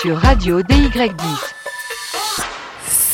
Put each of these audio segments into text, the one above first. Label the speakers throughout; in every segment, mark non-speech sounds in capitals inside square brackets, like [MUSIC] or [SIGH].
Speaker 1: Sur Radio DY10.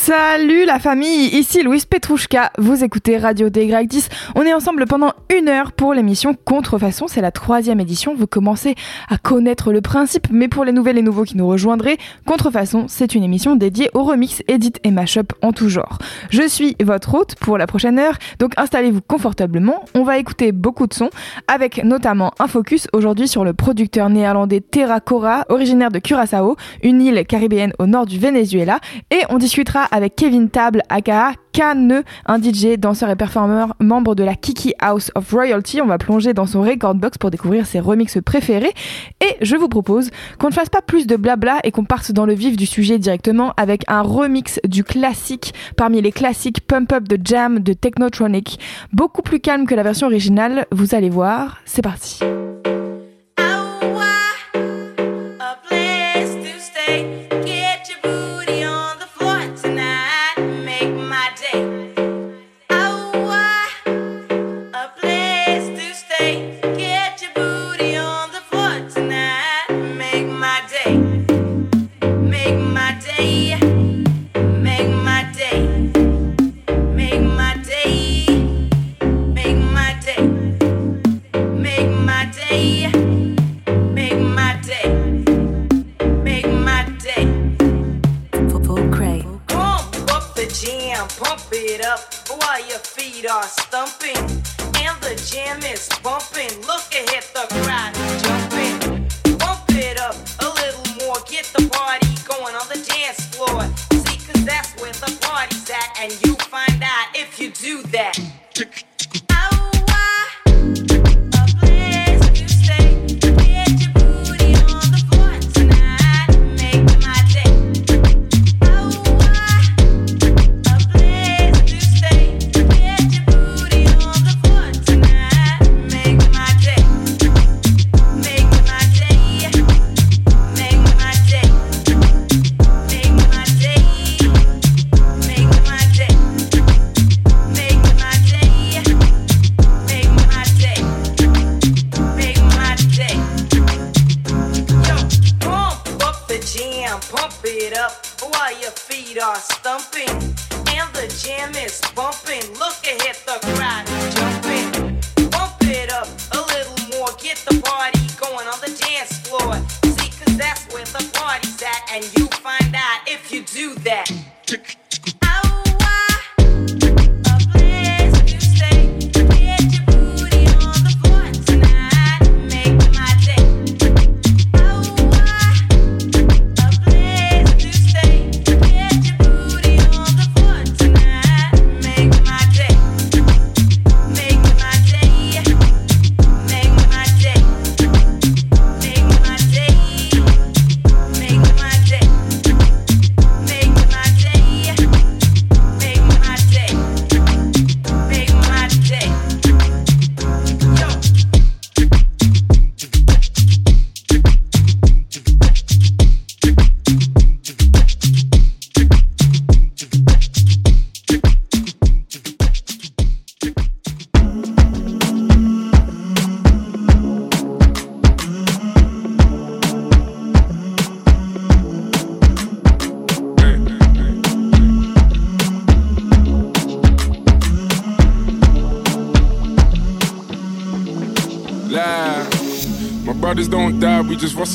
Speaker 2: Salut la famille, ici Louise Petrouchka, vous écoutez Radio DY10. On est ensemble pendant une heure pour l'émission Contrefaçon, c'est la troisième édition, vous commencez à connaître le principe, mais pour les nouvelles et nouveaux qui nous rejoindraient, Contrefaçon, c'est une émission dédiée aux remix, edit et mashup en tout genre. Je suis votre hôte pour la prochaine heure, donc installez-vous confortablement, on va écouter beaucoup de sons, avec notamment un focus aujourd'hui sur le producteur néerlandais Terra Cora, originaire de Curaçao, une île caribéenne au nord du Venezuela, et on discutera avec Kevin Table, aka Kane, un DJ, danseur et performeur, membre de la Kiki House of Royalty. On va plonger dans son record box pour découvrir ses remixes préférés. Et je vous propose qu'on ne fasse pas plus de blabla et qu'on parte dans le vif du sujet directement avec un remix du classique parmi les classiques Pump Up de Jam de Technotronic. Beaucoup plus calme que la version originale, vous allez voir. C'est parti.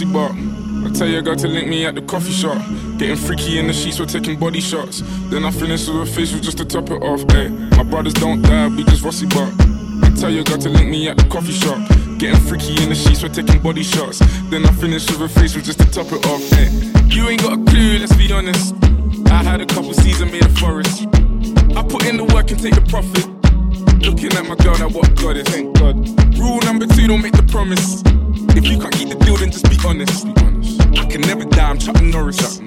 Speaker 3: Bark. I tell your girl to link me at the coffee shop. Getting freaky in the sheets, we're taking body shots. Then I finish with a facial just to top it off. Hey, my brothers don't die, we just rusty bark. I tell your girl to link me at the coffee shop. Getting freaky in the sheets, we're taking body shots. Then I finish with a facial just to top it off. Hey, you ain't got a clue, let's be honest. I had a couple seasons made a forest. I put in the work and take the profit. Looking at my girl, that what God is. Thank God. Rule number two, don't make the promise. If you can't keep the deal, then just be honest. I can never die, I'm Chuck Norris.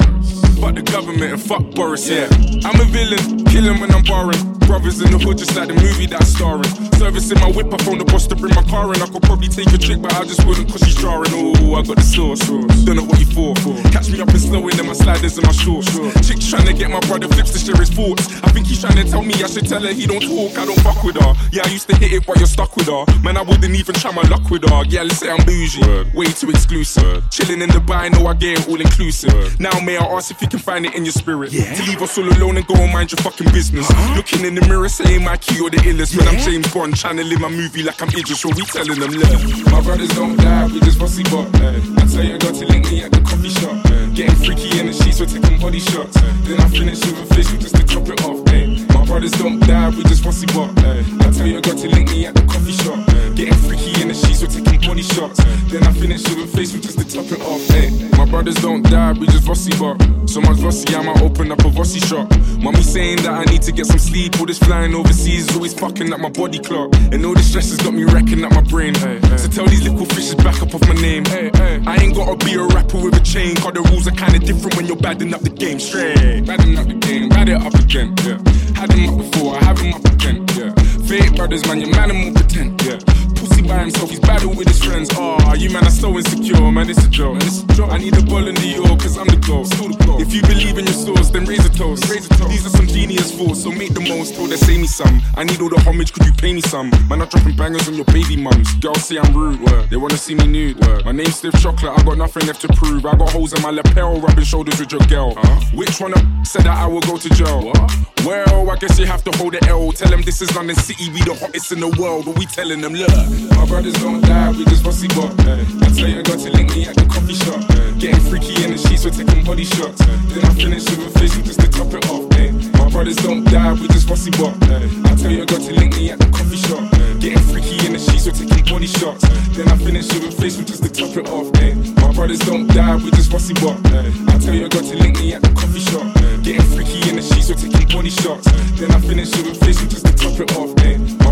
Speaker 3: Fuck the government and fuck Boris, yeah. I'm a villain, killing when I'm barring. Brothers in the hood, just like the movie that I'm starring. Servicing my whip, I phone the boss to bring my car in. I could probably take a trick, but I just wouldn't cause she's jarring. Oh, I got the sauce. Don't know what you for. Catch me up and slowing in my sliders and my shorts. Chick's trying to get my brother flips to share his thoughts. I think he's trying to tell me I should tell her he don't talk, I don't fuck with her. Yeah, I used to hit it, but you're stuck with her. Man, I wouldn't even try my luck with her. Yeah, let's say I'm bougie. Way too exclusive. Chilling in Dubai, know I get it all inclusive. Now, may I ask if you can find it in your spirit? Yeah. To leave us all alone and go and mind your fucking business. Looking in the mirror, saying my key or the illest. When I'm James Bond, to live my movie like I'm Idris, or we telling them, look. My brothers don't die, we just fussy bop. Uh, I tell you, I got to link me at the coffee shop. Uh, getting freaky in the sheets, we're taking body shots. Then I finish with a just to top it off. Brothers don't die, we just fussy bop. I tell you, I got to link me at the coffee shop. Eh? Getting freaky in the sheets, we're taking body shots. Then I finish with a facial just to top it off. Ay. My brothers don't die, we just fussy bop. So much fussy, I might open up a fussy shop. Mommy saying that I need to get some sleep. All this flying overseas is always fucking up my body clock. And all this stress has got me wrecking up my brain. Eh? So tell these little fishes back up off my name. I ain't gotta be a rapper with a chain. Cause the rules are kinda different when you're badding up the game straight. Badding up the game, bad it up again. Yeah had it before, I haven't pretend, yeah. Fake brothers, man, your man and more pretend, yeah. Pussy by himself, he's battle with his friends. Oh, you man are so insecure, man, it's a joke. Man, it's a joke. I need a ball in the York, cause I'm the goal. Still the goal. If you believe in your source, then raise a toast. Raise a toast. These are some genius thoughts, so make the most. Told they say me some. I need all the homage, could you pay me some? Man, I'm dropping bangers on your baby mums. Girls say I'm rude, Word. they wanna see me nude. Word. My name's Stiff Chocolate, I got nothing left to prove. I got holes in my lapel, rubbing shoulders with your girl. Which one of said that I will go to jail? Well, I guess you have to hold the L. Tell them this is London City, we the hottest in the world. But we telling them, look, my brothers don't die, we just fussy bop. I tell you, I got to link me at the coffee shop. Eh? Getting freaky in the sheets, we're taking body shots. Eh? Then I finish with a facial just to top it off. eh. My brothers don't die, we just fussy bop. I tell you, I got to link me at the coffee shop. Eh? Getting freaky in the sheets, we're taking body shots. Then I finish with a facial just to top it off. eh. My brothers don't die, we just fussy bop. I tell you, I got to link me at the coffee shop. Getting freaky in the sheets, we're taking body shots. Then I finish with a facial just to top it off.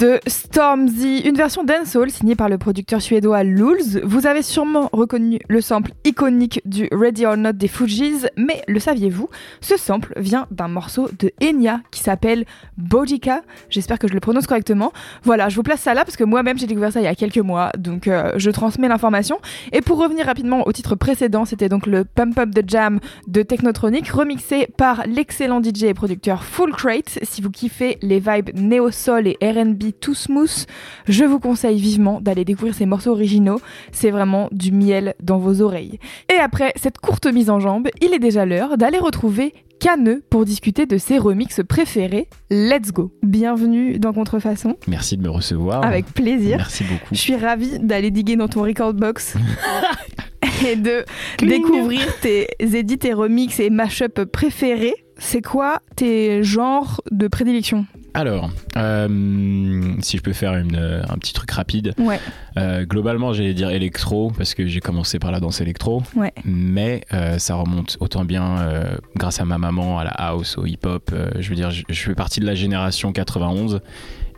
Speaker 4: de Stormzy, une version dancehall signée par le producteur suédois Lulz. Vous avez sûrement reconnu le sample iconique du Ready or Not des Fugees, mais le saviez-vous? Ce sample vient d'un morceau de Enya qui s'appelle Bodica. J'espère que je le prononce correctement. Voilà, je vous place ça là parce que moi-même j'ai découvert ça il y a quelques mois, donc euh, je transmets l'information. Et pour revenir rapidement au titre précédent, c'était donc le Pump Up the Jam de Technotronic, remixé par l'excellent DJ et producteur Full Crate. Si vous kiffez les vibes néo-soul et R&B tout smooth, je vous conseille vivement d'aller découvrir ces morceaux originaux. C'est vraiment du miel dans vos oreilles. Et après cette courte mise en jambe, il est déjà l'heure d'aller retrouver Caneux pour discuter de ses remixes préférés. Let's go Bienvenue dans Contrefaçon,
Speaker 5: Merci de me recevoir.
Speaker 4: avec plaisir.
Speaker 5: Merci beaucoup.
Speaker 4: Je suis ravie d'aller diguer dans ton record box [LAUGHS] [LAUGHS] et de découvrir tes edits, tes remixes et mashups préférés. C'est quoi tes genres de prédilection?
Speaker 5: Alors, euh, si je peux faire une, euh, un petit truc rapide.
Speaker 4: Ouais.
Speaker 5: Euh, globalement, j'allais dire électro parce que j'ai commencé par la danse électro.
Speaker 4: Ouais.
Speaker 5: Mais euh, ça remonte autant bien grâce à ma maman, à la house, au hip-hop. Je veux dire, je, je fais partie de la génération 91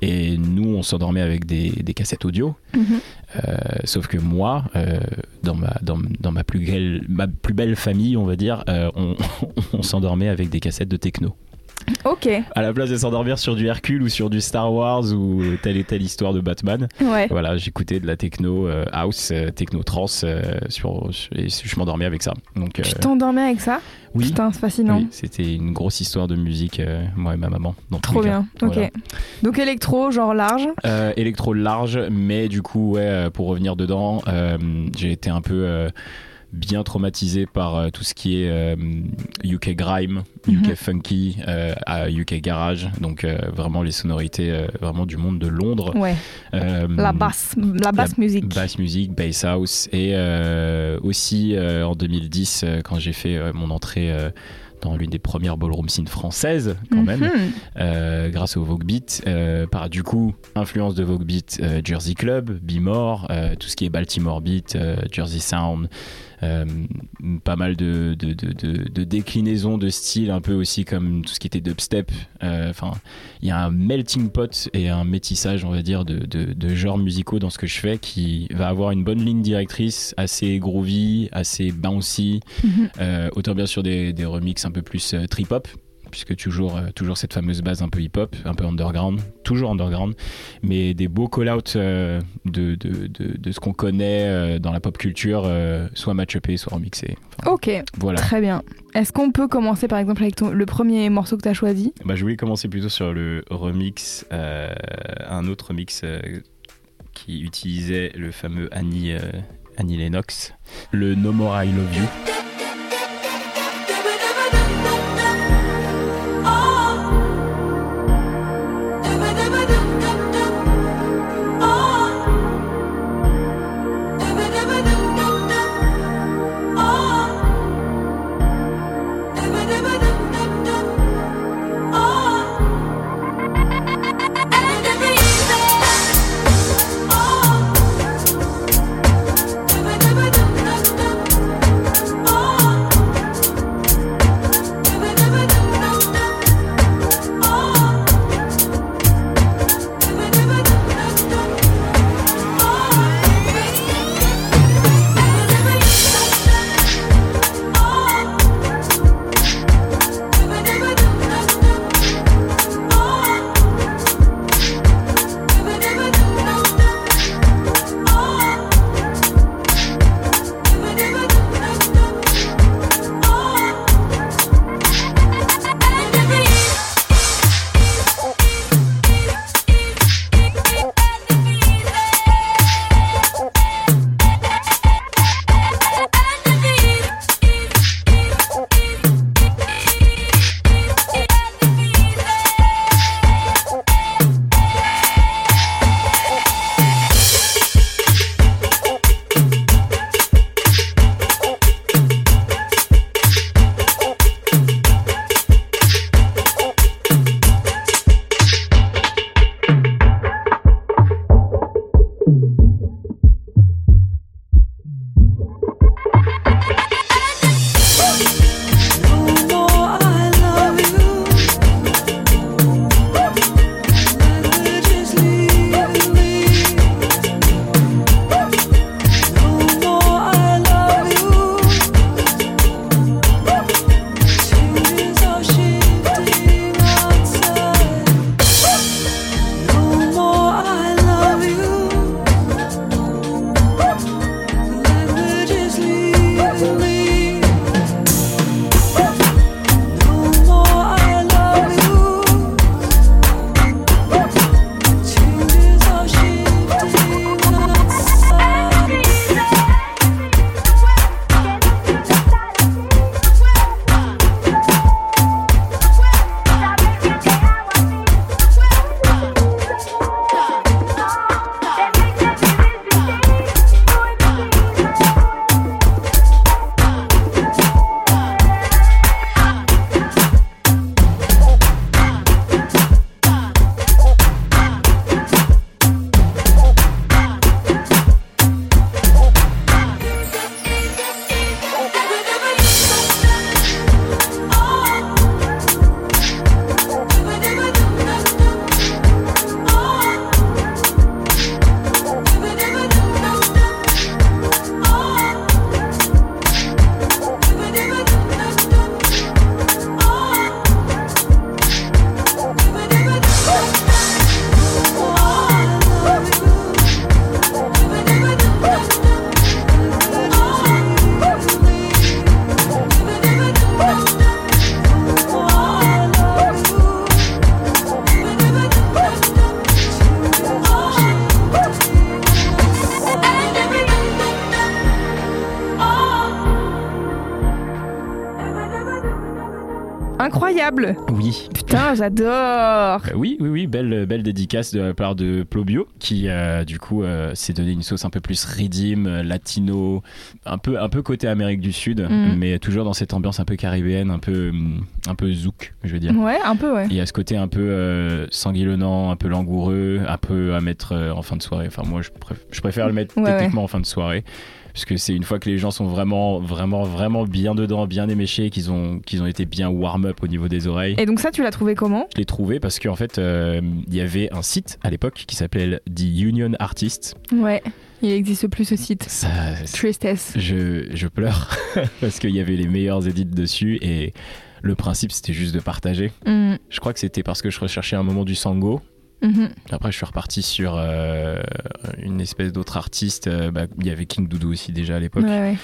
Speaker 5: et nous, on s'endormait avec des, des cassettes audio.
Speaker 4: Mhm.
Speaker 5: Sauf que moi, dans, ma, dans, dans ma, plus belle, ma plus belle famille, on va dire, on, [LAUGHS] on s'endormait avec des cassettes de techno.
Speaker 4: Ok.
Speaker 5: À la place de s'endormir sur du Hercule ou sur du Star Wars ou telle et telle histoire de Batman,
Speaker 4: Ouais.
Speaker 5: voilà, j'écoutais de la techno euh, house, euh, techno trance, euh, sur, et je m'endormais avec ça. Donc,
Speaker 4: Tu t'endormais avec ça
Speaker 5: oui,
Speaker 4: Putain, c'est fascinant.
Speaker 5: oui, c'était une grosse histoire de musique, moi et ma maman.
Speaker 4: Trop
Speaker 5: cas.
Speaker 4: bien. Ok.
Speaker 5: Voilà.
Speaker 4: Donc électro, genre large.
Speaker 5: Électro large, mais du coup, ouais, pour revenir dedans, j'ai été un peu bien traumatisé par euh, tout ce qui est euh, UK grime, UK
Speaker 4: Mhm.
Speaker 5: funky, euh, à UK garage, donc euh, vraiment les sonorités euh, vraiment du monde de Londres.
Speaker 4: Ouais,
Speaker 5: Euh,
Speaker 4: la basse, la basse musique.
Speaker 5: Bass music, bass house et euh, aussi euh, en 2010 euh, quand j'ai fait euh, mon entrée euh, dans l'une des premières ballroom scene françaises quand même
Speaker 4: Mhm.
Speaker 5: euh, grâce au Vogue Beat euh, par du coup influence de Vogue Beat euh, Jersey Club, Bmore, euh, tout ce qui est Baltimore Beat, euh, Jersey Sound euh, pas mal de, de, de, de- de déclinaisons de style un peu aussi comme tout ce qui était dubstep. Euh, enfin il y a un melting pot et un métissage on va dire de, genres musicaux dans ce que je fais qui va avoir une bonne ligne directrice assez groovy assez bouncy.
Speaker 4: Mhm.
Speaker 5: euh, autant bien sûr des, des remixes un peu plus trip-hop puisque toujours, euh, toujours cette fameuse base un peu hip-hop, un peu underground, toujours underground, mais des beaux call-outs euh, de, de, de, de ce qu'on connaît euh, dans la pop culture, euh, soit match-upé, soit remixé. Enfin,
Speaker 4: Ok,
Speaker 5: Voilà.
Speaker 4: très bien. Est-ce qu'on peut commencer par exemple avec ton- le premier morceau que tu as choisi?
Speaker 5: Bah, je voulais commencer plutôt sur le remix, euh, un autre remix euh, qui utilisait le fameux Annie, euh, Annie Lennox, le No More I Love You. Oui.
Speaker 4: Putain, j'adore.
Speaker 5: Euh, oui, oui, oui, belle, belle dédicace de la part de Plobio qui, euh, du coup, euh, s'est donné une sauce un peu plus redeem, latino, un peu, un peu côté Amérique du Sud,
Speaker 4: Mhm.
Speaker 5: mais toujours dans cette ambiance un peu caribéenne, un peu, hum, un peu zouk, je veux dire.
Speaker 4: Ouais, un peu, ouais.
Speaker 5: Il y a ce côté un peu euh, sanguillonnant, un peu langoureux, un peu à mettre en fin de soirée. Enfin, moi, je, préf- je préfère le mettre
Speaker 4: Ouais,
Speaker 5: techniquement en fin de soirée. Parce que c'est une fois que les gens sont vraiment, vraiment, vraiment bien dedans, bien éméchés, qu'ils ont, qu'ils ont été bien warm-up au niveau des oreilles.
Speaker 4: Et donc ça, tu l'as trouvé comment?
Speaker 5: Je l'ai trouvé parce qu'en fait, euh, il y avait un site à l'époque qui s'appelle The Union Artist.
Speaker 4: Ouais, il existe plus ce site.
Speaker 5: Ça,
Speaker 4: Tristesse.
Speaker 5: je, je pleure [LAUGHS] parce qu'il y avait les meilleurs edits dessus et le principe c'était juste de partager.
Speaker 4: Mhm,
Speaker 5: Je crois que c'était parce que je recherchais un moment du sango.
Speaker 4: Mhm.
Speaker 5: Après, je suis reparti sur euh, une espèce d'autre artiste. euh, bah, il y avait King Doudou aussi déjà à l'époque.
Speaker 4: Ouais, ouais.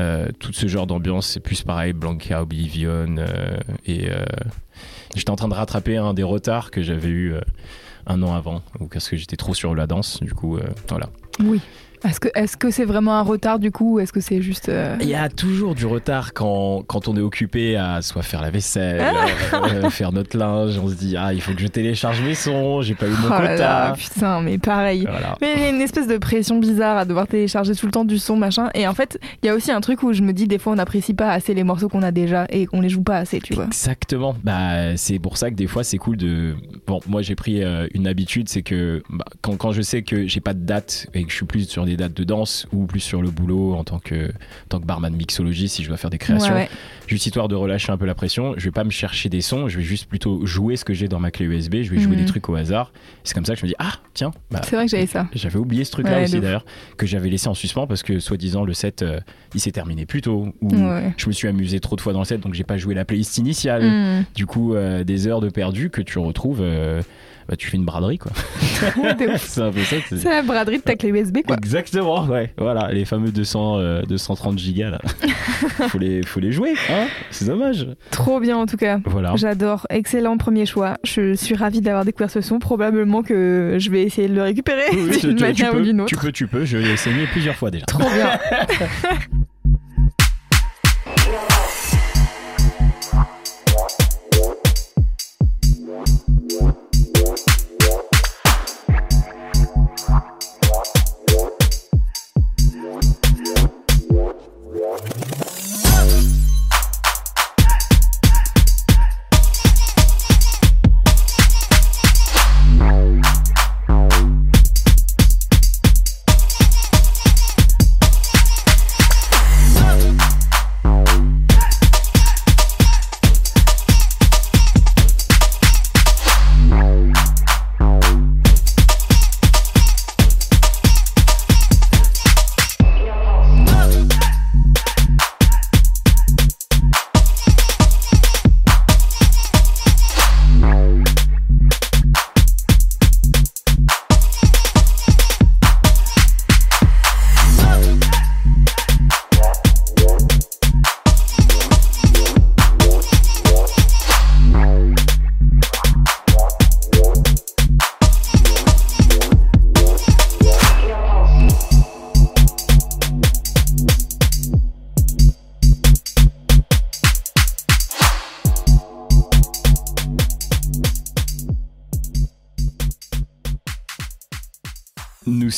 Speaker 5: Euh, tout ce genre d'ambiance, c'est plus pareil, Blanca, Oblivion. et j'étais en train de rattraper un des retards que j'avais eu un an avant, ou parce que j'étais trop sur la danse. Du coup, voilà.
Speaker 4: Oui. Est-ce que est-ce que c'est vraiment un retard du coup ou est-ce que c'est juste euh,
Speaker 5: Il y a toujours du retard quand, quand on est occupé à soit faire la vaisselle, euh, faire notre linge. On se dit, ah, il faut que je télécharge mes sons, j'ai pas eu mon
Speaker 4: Oh là là,
Speaker 5: quota.
Speaker 4: putain, mais pareil.
Speaker 5: Voilà.
Speaker 4: Mais il y a une espèce de pression bizarre à devoir télécharger tout le temps du son, machin. Et en fait, il y a aussi un truc où je me dis, des fois, on n'apprécie pas assez les morceaux qu'on a déjà et qu'on les joue pas assez, tu vois.
Speaker 5: Exactement. Bah, c'est pour ça que des fois, c'est cool de. Bon, moi, j'ai pris euh, une habitude, c'est que bah, quand, quand je sais que j'ai pas de date et que je suis plus sur des dates de danse ou plus sur le boulot en tant que, en tant que barman mixologie, si je dois faire des créations,
Speaker 4: Ouais, ouais.
Speaker 5: juste histoire de relâcher un peu la pression, je vais pas me chercher des sons, je vais juste plutôt jouer ce que j'ai dans ma clé USB, je vais jouer
Speaker 4: Mhm.
Speaker 5: des trucs au hasard. C'est comme ça que je me dis, ah, tiens, bah,
Speaker 4: C'est vrai que j'avais ça.
Speaker 5: j'avais oublié ce truc-là
Speaker 4: Ouais, de
Speaker 5: aussi d'ailleurs, que j'avais laissé en suspens parce que soi-disant le set euh, il s'est terminé plus tôt ou je me suis amusé trop de fois dans le set donc j'ai pas joué la playlist initiale.
Speaker 4: Mm.
Speaker 5: Du coup, euh, des heures de perdu que tu retrouves, euh, bah, tu fais une braderie quoi. [LAUGHS] C'est un peu ça. c'est-
Speaker 4: C'est la braderie de ta clé USB, quoi.
Speaker 5: Exactement, ouais. Voilà, les fameux 200, euh, 230 gigas là. [LAUGHS] faut, les, faut les jouer, hein C'est dommage.
Speaker 4: Trop bien, en tout cas.
Speaker 5: Voilà.
Speaker 4: J'adore, excellent premier choix. Je suis ravie d'avoir découvert ce son. Probablement que je vais essayer de le récupérer
Speaker 5: Oui, [LAUGHS]
Speaker 4: d'une
Speaker 5: tu- tu
Speaker 4: manière ou
Speaker 5: peux,
Speaker 4: d'une autre.
Speaker 5: tu peux, tu peux. Je l'ai saigné plusieurs fois déjà.
Speaker 4: Trop bien.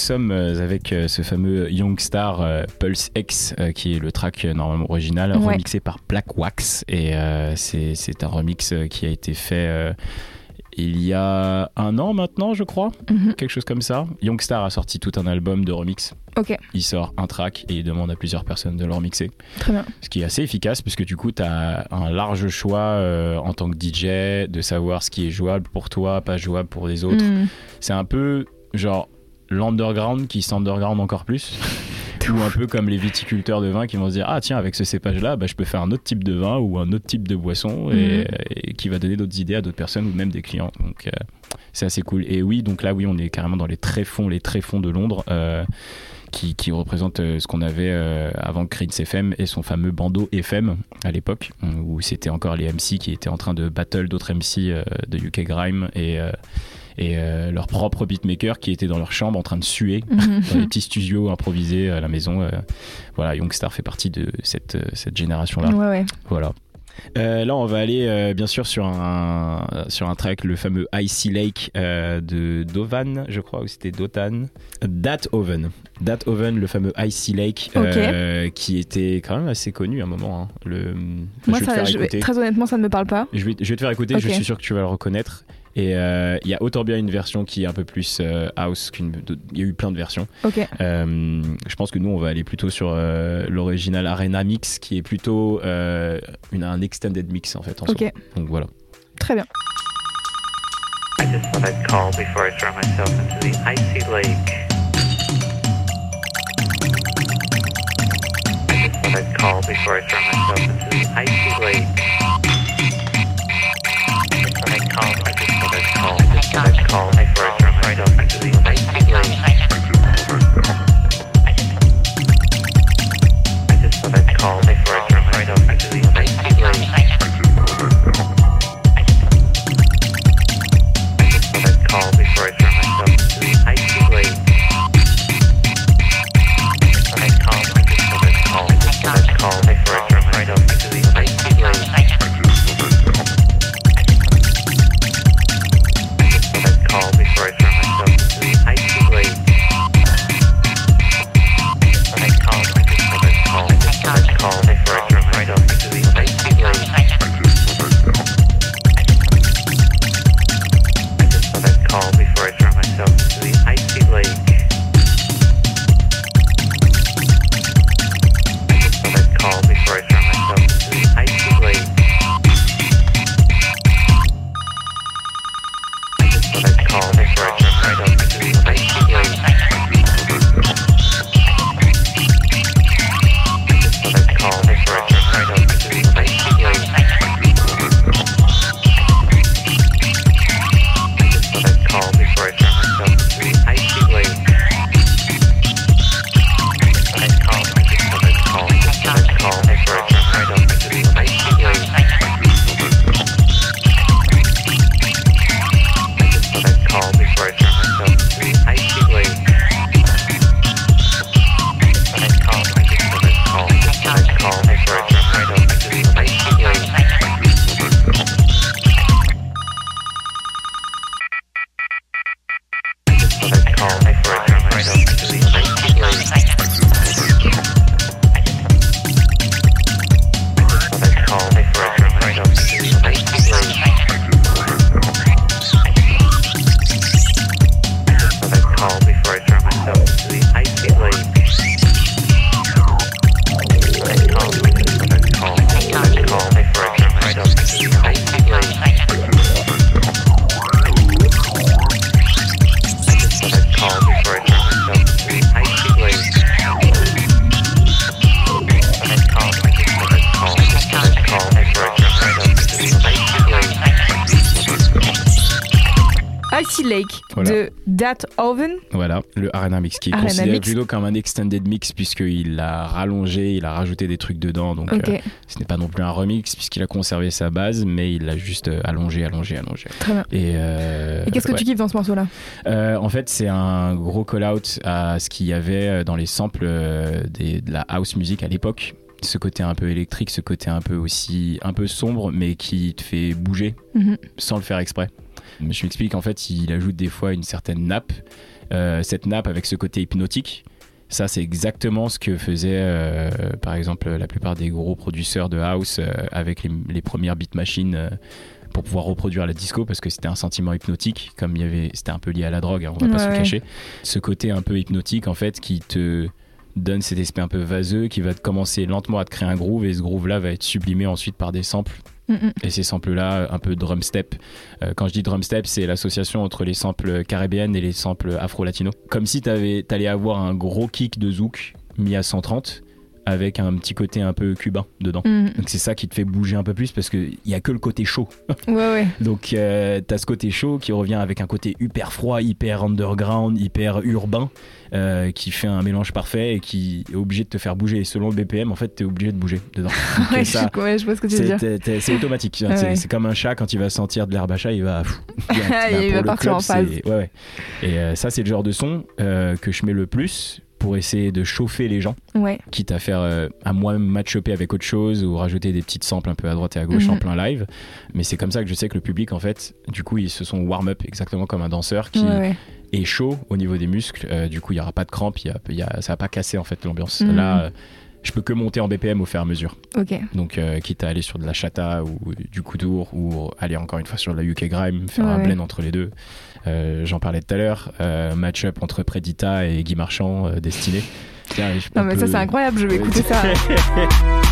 Speaker 5: Sommes euh, avec euh, ce fameux Youngstar euh, Pulse X, euh, qui est le track normalement original,
Speaker 4: Ouais.
Speaker 5: remixé par Black Wax. Et c'est un remix qui a été fait il y a un an maintenant, je crois,
Speaker 4: Mhm.
Speaker 5: quelque chose comme ça. Youngstar a sorti tout un album de remix.
Speaker 4: Ok,
Speaker 5: Il sort un track et il demande à plusieurs personnes de le remixer.
Speaker 4: très bien.
Speaker 5: Ce qui est assez efficace puisque du coup, tu as un large choix euh, en tant que DJ de savoir ce qui est jouable pour toi, pas jouable pour les autres.
Speaker 4: Mm.
Speaker 5: C'est un peu genre l'underground qui s'underground encore plus. [LAUGHS] ou un peu comme les viticulteurs de vin qui vont se dire Ah, tiens, avec ce cépage-là, bah, je peux faire un autre type de vin ou un autre type de boisson et,
Speaker 4: Mhm.
Speaker 5: et qui va donner d'autres idées à d'autres personnes ou même des clients. Donc, euh, c'est assez cool. Et oui, donc là, oui, on est carrément dans les tréfonds, les tréfonds de Londres. euh, qui, qui représente euh, ce qu'on avait avant Creeds FM et son fameux bandeau FM à l'époque, où c'était encore les MC qui étaient en train de battle d'autres MC de UK Grime et, et euh, leur propre beatmaker qui étaient dans leur chambre en train de suer
Speaker 4: Mhm. [LAUGHS]
Speaker 5: dans les petits studios improvisés à la maison. euh. voilà, Youngstar fait partie de cette, euh, cette génération-là.
Speaker 4: Ouais, ouais.
Speaker 5: Voilà. Euh, là, on va aller euh, bien sûr sur un, sur un track, le fameux Icy Lake euh, de Dovan, je crois, ou c'était Dotan. Dat Oven. Dat Oven, le fameux Icy Lake, qui était quand même assez connu à un moment. hein. Le,
Speaker 6: Moi,
Speaker 5: je vais te
Speaker 6: ça,
Speaker 5: faire
Speaker 6: je
Speaker 5: écouter.
Speaker 6: très honnêtement, ça ne me parle pas.
Speaker 5: Je vais, je vais te faire écouter, je suis sûr que tu vas le reconnaître. Et euh, il y a autant bien une version qui est un peu plus euh, house qu'une. d'autres- Il y a eu plein de versions.
Speaker 6: Ok.
Speaker 5: Euh, je pense que nous, on va aller plutôt sur euh, l'original Arena Mix, qui est plutôt euh, une, un extended mix en fait. En
Speaker 6: Ok.
Speaker 5: soi. Donc voilà.
Speaker 6: Très bien.
Speaker 7: I charge. Let's call
Speaker 6: X-ray
Speaker 5: from
Speaker 6: Radar Dat Oven.
Speaker 5: Voilà, le Arena Mix qui est
Speaker 6: Arena
Speaker 5: considéré
Speaker 6: Mix.
Speaker 5: plutôt comme un extended mix puisqu'il l'a rallongé, il a rajouté des trucs dedans. Donc euh, ce n'est pas non plus un remix puisqu'il a conservé sa base, mais il l'a juste euh, allongé, allongé, allongé.
Speaker 6: Très bien.
Speaker 5: Et, euh,
Speaker 6: Et qu'est-ce que
Speaker 5: ouais.
Speaker 6: tu kiffes dans ce morceau-là?
Speaker 5: Euh, en fait, c'est un gros call-out à ce qu'il y avait dans les samples des- de la house music à l'époque. Ce côté un peu électrique, ce côté un peu aussi un peu sombre, mais qui te fait bouger
Speaker 6: Mhm.
Speaker 5: sans le faire exprès. Je m'explique, en fait, il ajoute des fois une certaine nappe. Euh, cette nappe avec ce côté hypnotique, ça, c'est exactement ce que faisaient, euh, par exemple, la plupart des gros producteurs de house euh, avec les, les premières beat machines. pour pouvoir reproduire la disco parce que c'était un sentiment hypnotique comme il y avait c'était un peu lié à la drogue hein, on va pas se le cacher ce côté un peu hypnotique en fait qui te donne cet aspect un peu vaseux qui va te commencer lentement à te créer un groove et ce groove là va être sublimé ensuite par des samples Et ces samples là un peu drum step Euh, quand je dis drum step c'est l'association entre les samples caribéennes et les samples afro-latino comme si t'avais- t'allais avoir un gros kick de zouk mis à 130 avec un petit côté un peu cubain dedans
Speaker 6: Mhm.
Speaker 5: donc c'est ça qui te fait bouger un peu plus parce qu'il y a que le côté chaud
Speaker 6: Ouais, ouais. [LAUGHS]
Speaker 5: donc euh, t'as ce côté chaud qui revient avec un côté hyper froid, hyper underground, hyper urbain, euh, qui fait un mélange parfait et qui est obligé de te faire bouger. Et selon le BPM, en fait, t'es obligé de bouger dedans. [LAUGHS] Donc,
Speaker 6: Ouais,
Speaker 5: ça,
Speaker 6: je, ouais, je vois ce que tu veux
Speaker 5: c'est
Speaker 6: dire.
Speaker 5: automatique.
Speaker 6: Ouais,
Speaker 5: c'est
Speaker 6: ouais.
Speaker 5: c'est comme un chat quand il va sentir de l'herbe à chat, il va. pff. [LAUGHS]
Speaker 6: Il
Speaker 5: Bah,
Speaker 6: va
Speaker 5: pour le
Speaker 6: partir en
Speaker 5: c'est-
Speaker 6: phase.
Speaker 5: Et euh, ça, c'est le genre de son euh, que je mets le plus pour essayer de chauffer les gens,
Speaker 4: Ouais.
Speaker 5: quitte à faire euh, à moi-même match-choper avec autre chose ou rajouter des petites samples un peu à droite et à gauche
Speaker 4: Mhm.
Speaker 5: en plein live. Mais c'est comme ça que je sais que le public, en fait, du coup, ils se sont warm-up exactement comme un danseur qui
Speaker 4: Ouais, ouais.
Speaker 5: est chaud au niveau des muscles. Euh, du coup, il y aura pas de crampes, il y a, y a- ça va pas casser en fait l'ambiance.
Speaker 4: Mhm.
Speaker 5: Là, euh, je peux que monter en BPM au fur et à mesure. Donc, euh, quitte à aller sur de la chata ou du koudour ou aller encore une fois sur de la UK grime, faire
Speaker 4: Ouais,
Speaker 5: un
Speaker 4: ouais.
Speaker 5: blend entre les deux. Euh, J'en parlais tout à l'heure, euh, match-up entre Predita et Guy Marchand, euh, Destiné. Tiens,
Speaker 4: Non
Speaker 5: on
Speaker 4: mais ça c'est incroyable, je vais écouter ça. [LAUGHS]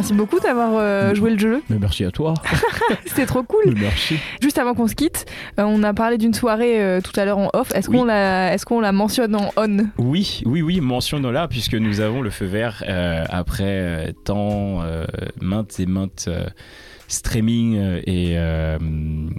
Speaker 4: merci beaucoup d'avoir euh, joué le jeu.
Speaker 5: Mais merci à toi. [LAUGHS]
Speaker 4: C'était trop cool.
Speaker 5: merci.
Speaker 4: Juste avant qu'on se quitte, euh, on a parlé d'une soirée euh, tout à l'heure en off. Est-ce
Speaker 5: Oui.
Speaker 4: qu'on la, est-ce qu'on la mentionne en on?
Speaker 5: Oui, oui, oui, mentionnons-la, puisque nous avons le feu vert après tant maintes et maintes streaming euh, et euh,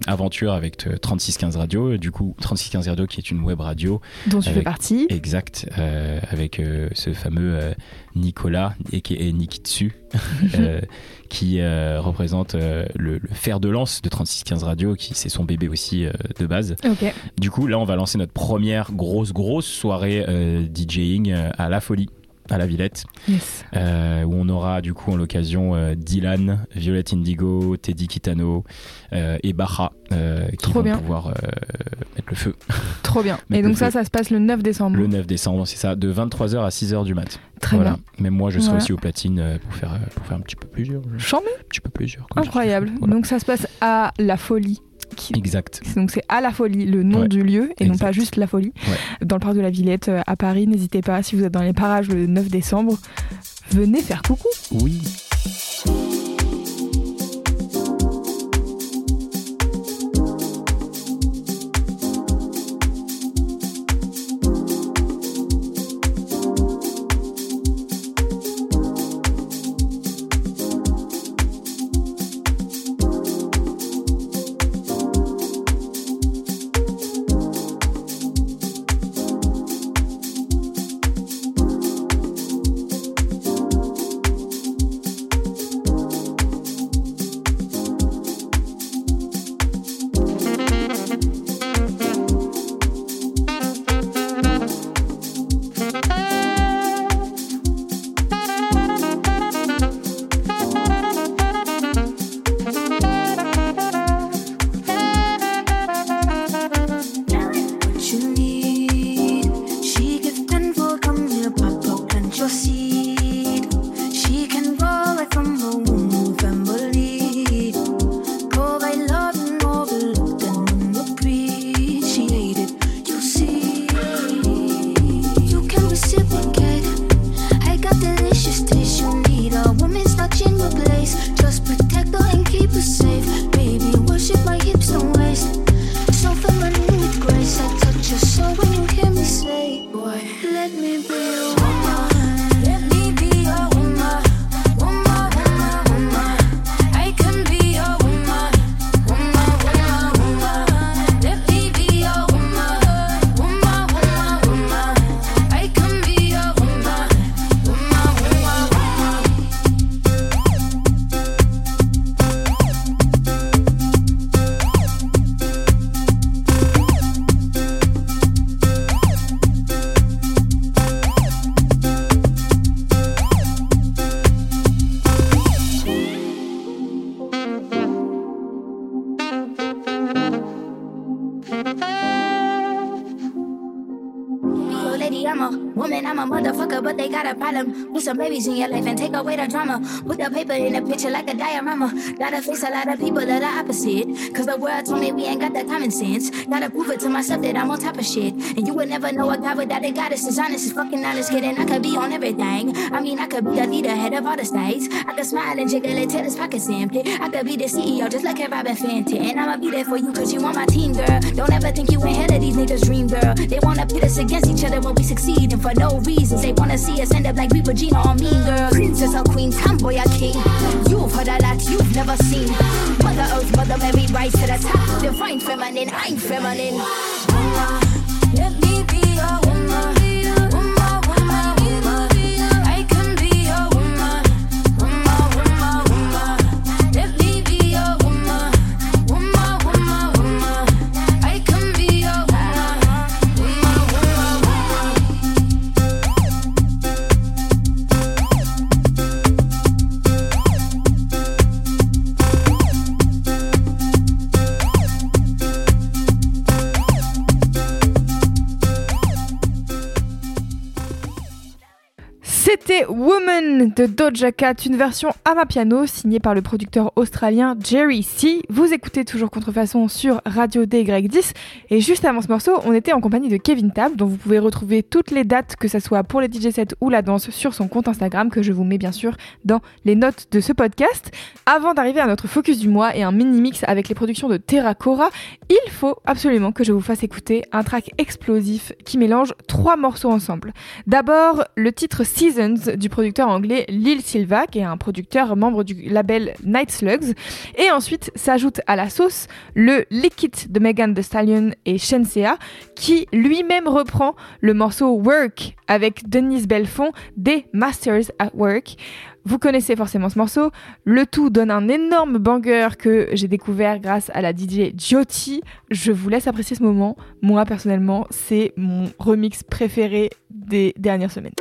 Speaker 5: aventures avec euh, 3615 Radio. Du coup, 3615 Radio qui est une web radio.
Speaker 4: dont tu fais partie
Speaker 5: Exact, euh, avec euh, ce fameux euh, Nicolas, et qui est Nikitsu, [LAUGHS] euh, qui euh, représente euh, le, le fer de lance de 3615 Radio, qui c'est son bébé aussi euh, de base. Du coup, là, on va lancer notre première grosse, grosse soirée euh, DJing euh, à La Folie, à la Villette,
Speaker 4: Yes.
Speaker 5: euh, où on aura du coup en l'occasion euh, Dylan, Violette Indigo, Teddy Kitano euh, et euh, qui
Speaker 4: Trop
Speaker 5: vont
Speaker 4: bien.
Speaker 5: pouvoir mettre le feu
Speaker 4: Trop bien. [LAUGHS]
Speaker 5: Mais
Speaker 4: Et donc ça,
Speaker 5: feu.
Speaker 4: ça se passe le 9 décembre.
Speaker 5: le 9 décembre, c'est ça, de 23h à 6h du mat.
Speaker 4: Très
Speaker 5: voilà.
Speaker 4: bien.
Speaker 5: Même moi, je serai
Speaker 4: Voilà.
Speaker 5: aussi au platine pour faire, pour faire un petit peu plusieurs. Un
Speaker 4: Chambé.
Speaker 5: petit peu plusieurs.
Speaker 4: Incroyable.
Speaker 5: Voilà.
Speaker 4: Donc ça se passe à La Folie.
Speaker 5: Exact.
Speaker 4: Donc c'est à La Folie, le nom
Speaker 5: Ouais.
Speaker 4: du lieu, et non pas juste La Folie.
Speaker 5: Ouais.
Speaker 4: Dans le parc de la Villette euh, à Paris, n'hésitez pas, si vous êtes dans les parages le 9 décembre, venez faire coucou.
Speaker 5: Oui.
Speaker 8: Put the paper in the picture like a diorama. Gotta face a lot of people that are opposite. Cause the world told me we ain't got the common sense. Gotta prove it to myself that I'm on top of shit. And you would never know a guy without a goddess is honest as fucking honest, kid. And I could be on everything. I mean, I could be the leader, head of all the states. I could smile and jiggle it till his pockets empty. I could be the CEO just like a Robin Fenton. And I'ma be there for you cause you on my team, girl. Don't ever think you ahead of these niggas' dream, girl. They wanna pit us against each other when we succeed. And for no reasons, they wanna see us end up like we Regina or Mean Girl. Princess or Queen, tomboy or king. You've heard a lot you've never seen. Mother Earth, Mother Mary, rise to the top. Divine feminine, I'm feminine. Let me
Speaker 2: C'était De Doja Cat, une version à ma piano signée par le producteur australien Jerry C. Vous écoutez toujours Contrefaçon sur Radio DY10 et juste avant ce morceau, on était en compagnie de Kevin Tab dont vous pouvez retrouver toutes les dates que ce soit pour les DJ sets ou la danse sur son compte Instagram que je vous mets bien sûr dans les notes de ce podcast. Avant d'arriver à notre focus du mois et un mini mix avec les productions de Terra Cora, il faut absolument que je vous fasse écouter un track explosif qui mélange trois morceaux ensemble. D'abord, le titre Seasons du producteur anglais Lil Silva, qui est un producteur membre du label Night Slugs. Et ensuite s'ajoute à la sauce le Lick It de Megan Thee Stallion et Shensea, qui lui-même reprend le morceau Work avec Denise Belfond des Masters at Work. Vous connaissez forcément ce morceau. Le tout donne un énorme banger que j'ai découvert grâce à la DJ Jyoti. Je vous laisse apprécier ce moment. Moi, personnellement, c'est mon remix préféré des dernières semaines.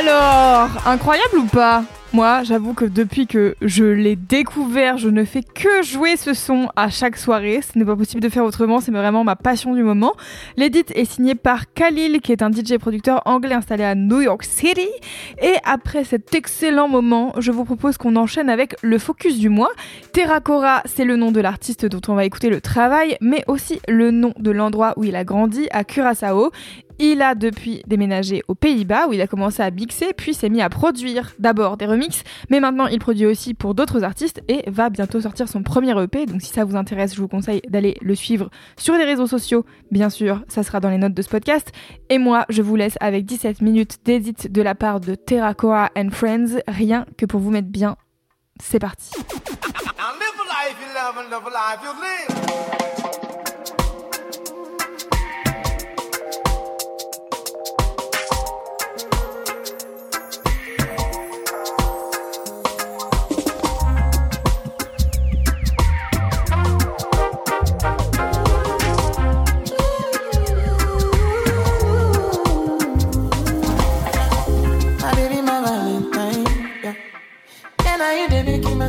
Speaker 2: Alors, incroyable ou pas?
Speaker 4: Moi, j'avoue que depuis que je l'ai découvert, je ne fais que jouer ce son à chaque soirée. Ce n'est pas possible de faire autrement, c'est vraiment ma passion du moment. L'édit est signé par Khalil, qui est un DJ producteur anglais installé à New York City. Et après cet excellent moment, je vous propose qu'on enchaîne avec le focus du mois. Terracora, c'est le nom de l'artiste dont on va écouter le travail, mais aussi le nom de l'endroit où il a grandi, à Curaçao. Il a depuis déménagé aux Pays-Bas où il a commencé à mixer puis s'est mis à produire d'abord des remixes. Mais maintenant il produit aussi pour d'autres artistes et va bientôt sortir son premier EP donc si ça vous intéresse je vous conseille d'aller le suivre sur les réseaux sociaux. Bien sûr ça sera dans les notes de ce podcast. Et moi je vous laisse avec 17 minutes d'édit de la part de Terracoa and Friends. Rien que pour vous mettre bien. C'est parti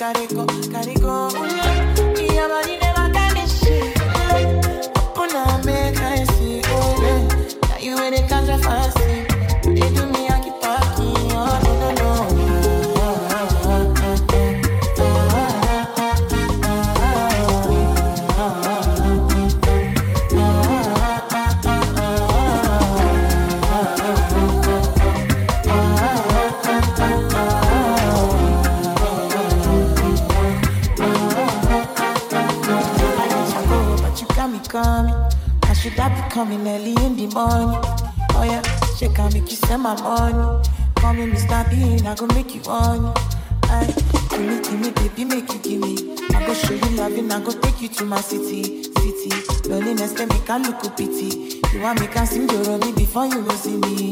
Speaker 9: oh yeah, You want me can your me before you go see me.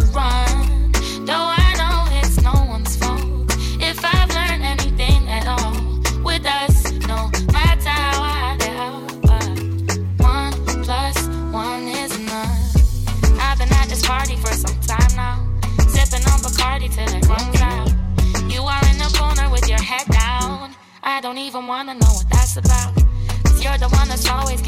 Speaker 10: To run. Though I know it's no one's fault. If I've learned anything at all with us, no matter how I get out, one plus one is none. I've been at this party for some time now, sipping on Bacardi till it runs out. You are in the corner with your head down. I don't even wanna know what that's about. Cause you're the one that's always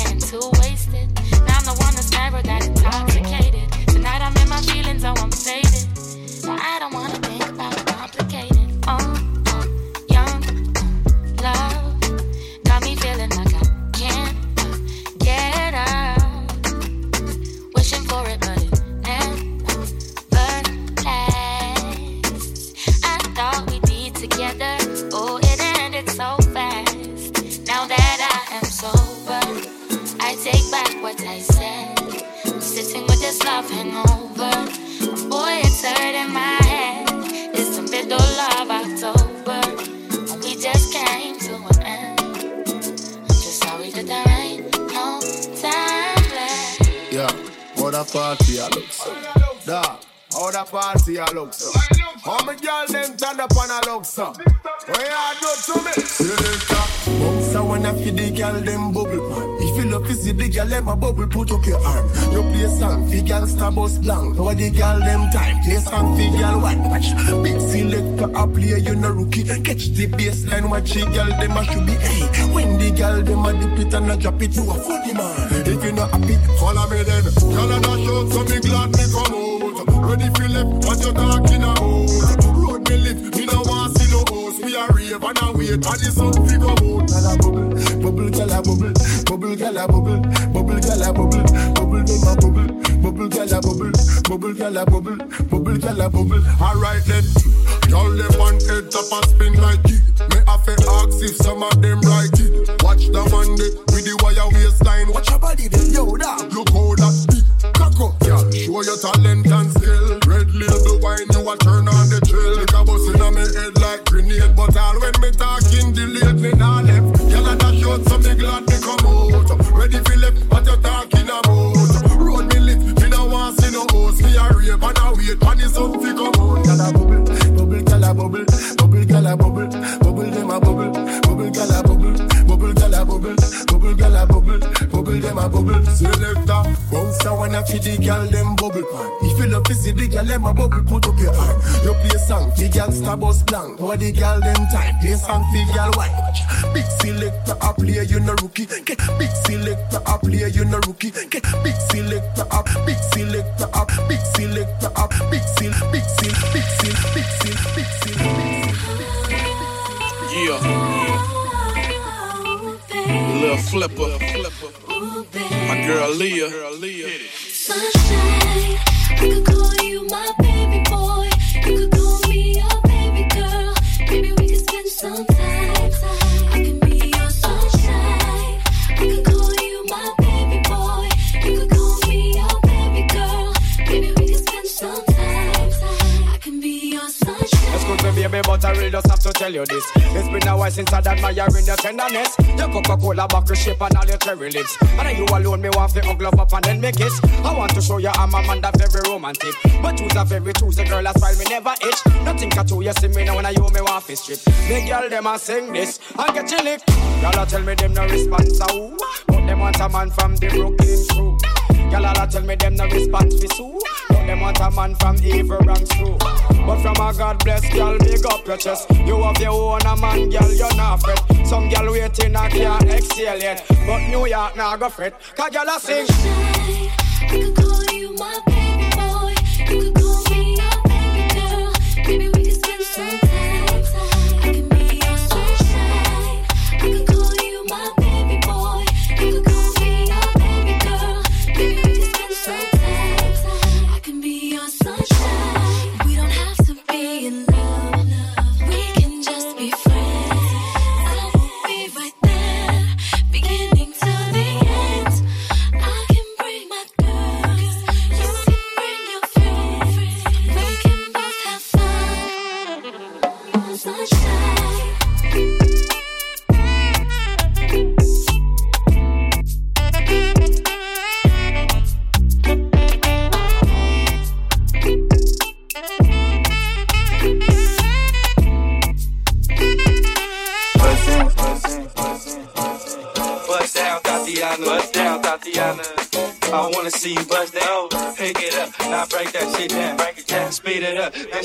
Speaker 11: song girl white. Watch big selector a play you no rookie. Catch the baseline, watch the girl them a should be. Hey, when the girl them a dip it and a drop it, you a funny man. If you not happy, follow me then. And a shout, so me glad me come out. Ready for left, what you talking about? A rave and a wait, and the sun fi come out. Gyal a bubble, bubble, gyal a bubble, bubble, gyal a bubble, bubble, gyal a bubble, bubble, them a bubble, bubble, gyal a bubble, bubble, gyal a bubble, bubble, gyal a bubble. Alright then, y'all them on head top and spin like it. Me have to ask if some of them like it. Watch the man there with the wire waistline. Watch your body then, yo, dog. Look how that cock yeah. Show your talent and skill. Red label wine, you a turn on the trail. Like a bus in me head like grenade, but all when me talking delayed, me nah left. Girl and a short, so me glad me come out. Ready for left, what you talking about? Road me lit, me no want see no host. Me a rave and a wait, the sun fi come out. Gyal a bubble, bubble, gyal a bubble, bubble, gyal a bubble bubble them a bubble. Selector, bounce a wanna fi the gyal them bubble pan. If you love to see the gyal them a bubble, put up your hand. You play song fi gyal star bus blank. What the gyal them time? Play song fi gyal white. Watch. Big selector a play, you no rookie. Get big selector a play, you no rookie. Get big selector up, big selector up, big selector up, big seal, big seal, big seal, big seal, big seal, big
Speaker 12: Yeah. Little flipper. My girl Leah.
Speaker 10: Sunshine, I could call you my baby boy. You could call me your baby girl. Maybe we could spend some time. Baby,
Speaker 13: but I really just have to tell you this. It's been a while since I'd admiring your tenderness. Your Coca-Cola bottle shape and all your cherry lips. And you alone, me want to hug love up and then make kiss. I want to show you I'm a man that very romantic. But who's a very choose a girl that's why me never itch. Nothing can you see me now when I you me want to strip. Me girl, them a sing this I get you lick. Y'all tell me them no response who. But them want a man from the Brooklyn crew. Y'all tell me them no response fi sue. But them want a man from evil ranks too. But from a God bless girl, big up your chest. You have your own a man, girl, you're not fret. Some girl waiting, I can't exhale yet. But New York now go fret. Cause girl a sing.
Speaker 14: I could call you my baby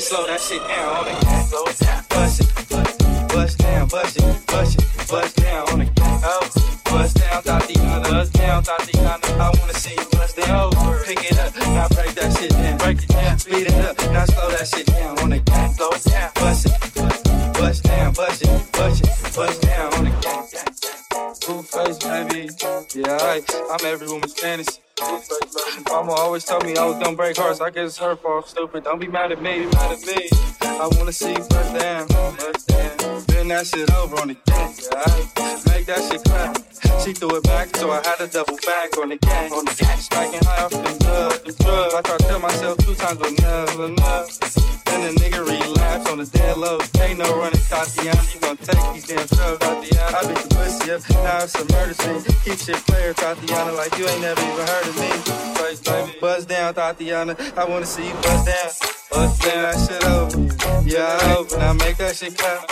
Speaker 15: slow that shit down. On the gas, it down. Bust it, bust it, bust down, bust it, bust it, bust down on the gas. Oh, bust down, Tatiana. Bust down, Tatiana. I wanna see you bust down. Oh, pick it up, now break that shit down. Break it down, speed it up, now slow that shit down. On the gas, it down. Bust it, bust down, bust it, bust it, bust down on the gas. Blue face, baby. Yeah, I, I'm every woman's fantasy. Mama always told me I was gonna break hearts. I guess it's her fault. Stupid. Don't be mad at me. Be mad at me. I wanna see you bust down. Down. Bend that shit over on the gang. I make that shit clap. She threw it back, so I had to double back on the gang. On the gang. Smacking high off the drug, the drug. I tried to tell myself two times, but never enough. The nigga relapse on the dead low. Ain't no running, Tatiana. You gon' take these damn drugs, Tatiana. I beat the pussy up, now it's a murder scene. Keep shit player, Tatiana, like you ain't never even heard of me. Baby. Buzz down, Tatiana. I wanna see you buzz down. Buzz down, that shit over. Yeah, I over. Now make that shit clap.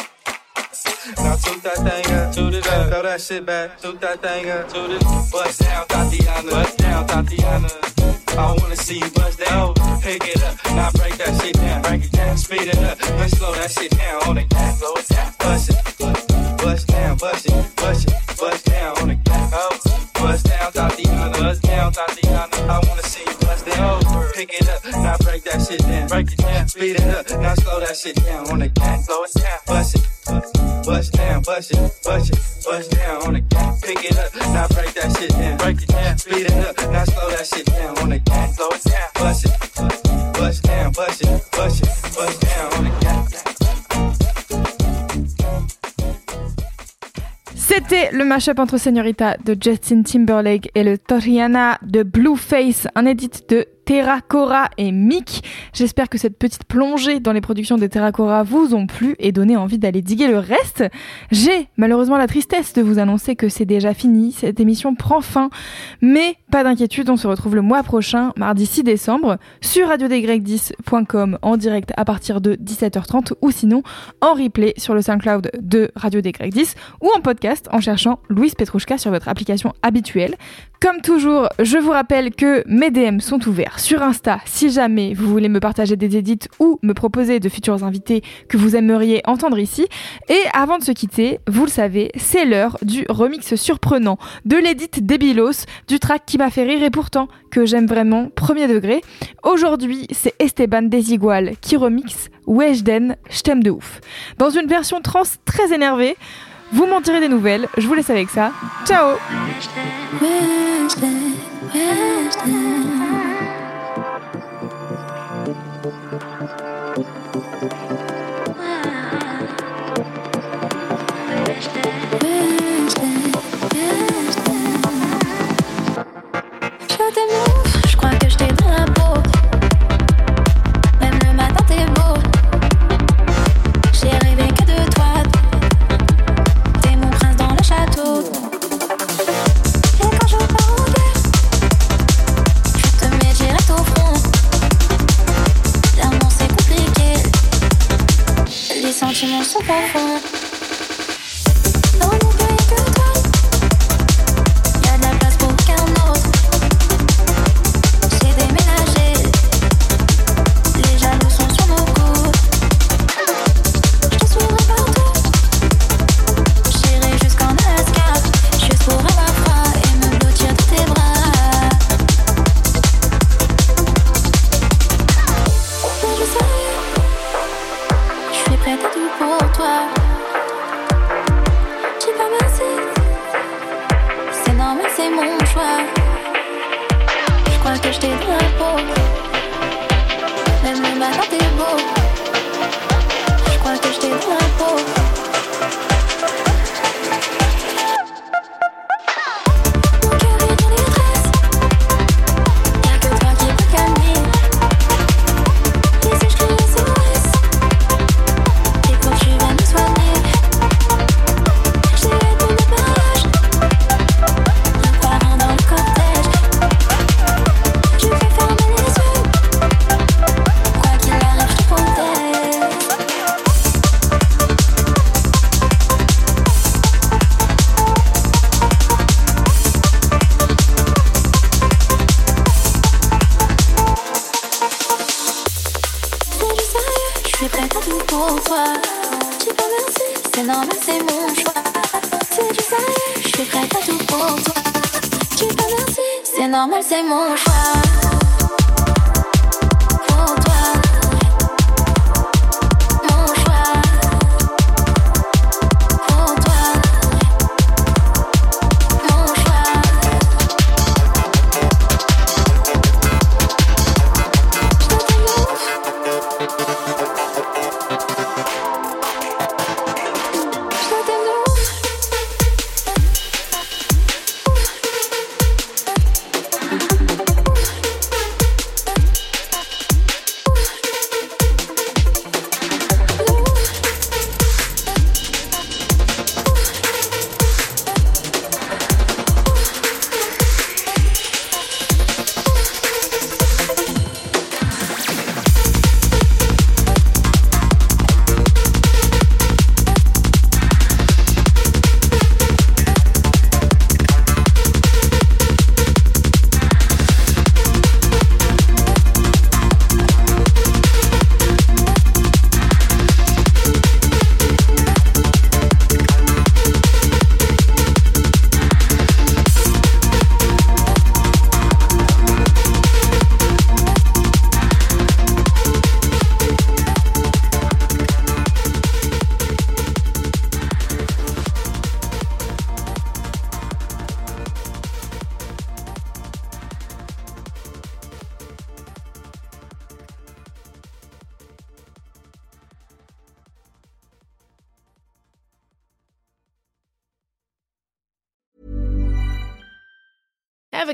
Speaker 15: Now toot that thing up, toot it up, throw that shit back, toot that thing up, toot it. Bust down, Tatiana, bust down, Tatiana. I wanna see you bust down, pick it up, now break that shit down, break it down, speed it up, then slow that shit down. On the gas, slow it down, bust it, bust down, bust it, bust it, bust down. On the gas, oh, bust down, Tatiana, bust down, Tatiana. I wanna see you bust down, pick it up, now break that shit down, break it down, speed it up, now slow that shit down. On the gas, slow it down, bust it. Bust down, bust it, bust it, bust down on the gas. Pick it up, now break that shit down. Break it down, speed it up, now slow that shit down on the gas. Slow it down, bust it, bust down, bust it, bust it, bust down on the gas.
Speaker 4: C'était le mashup entre Señorita de Justin Timberlake et le Toriana de Blueface, un edit de Terra Cora et Mick. J'espère que cette petite plongée dans les productions de Terra Cora vous ont plu et donné envie d'aller diguer le reste. J'ai malheureusement la tristesse de vous annoncer que c'est déjà fini, cette émission prend fin, mais pas d'inquiétude, on se retrouve le mois prochain, mardi 6 décembre, sur radiodesgrecs10.com en direct à partir de 17h30 ou sinon en replay sur le SoundCloud de Radio des Grecs 10 ou en podcast en cherchant Louise Petrouchka sur votre application habituelle. Comme toujours, je vous rappelle que mes DM sont ouverts sur Insta si jamais vous voulez me partager des édits ou me proposer de futurs invités que vous aimeriez entendre ici. Et avant de se quitter, vous le savez, c'est l'heure du remix surprenant de l'édit Débilos, du track qui m'a fait rire et pourtant que j'aime vraiment, premier degré. Aujourd'hui, c'est Esteban Desigual qui remixe Weshden, j't'aime de ouf. Dans une version trans très énervée, vous m'en direz des nouvelles, je vous laisse avec ça. Ciao
Speaker 16: perfect.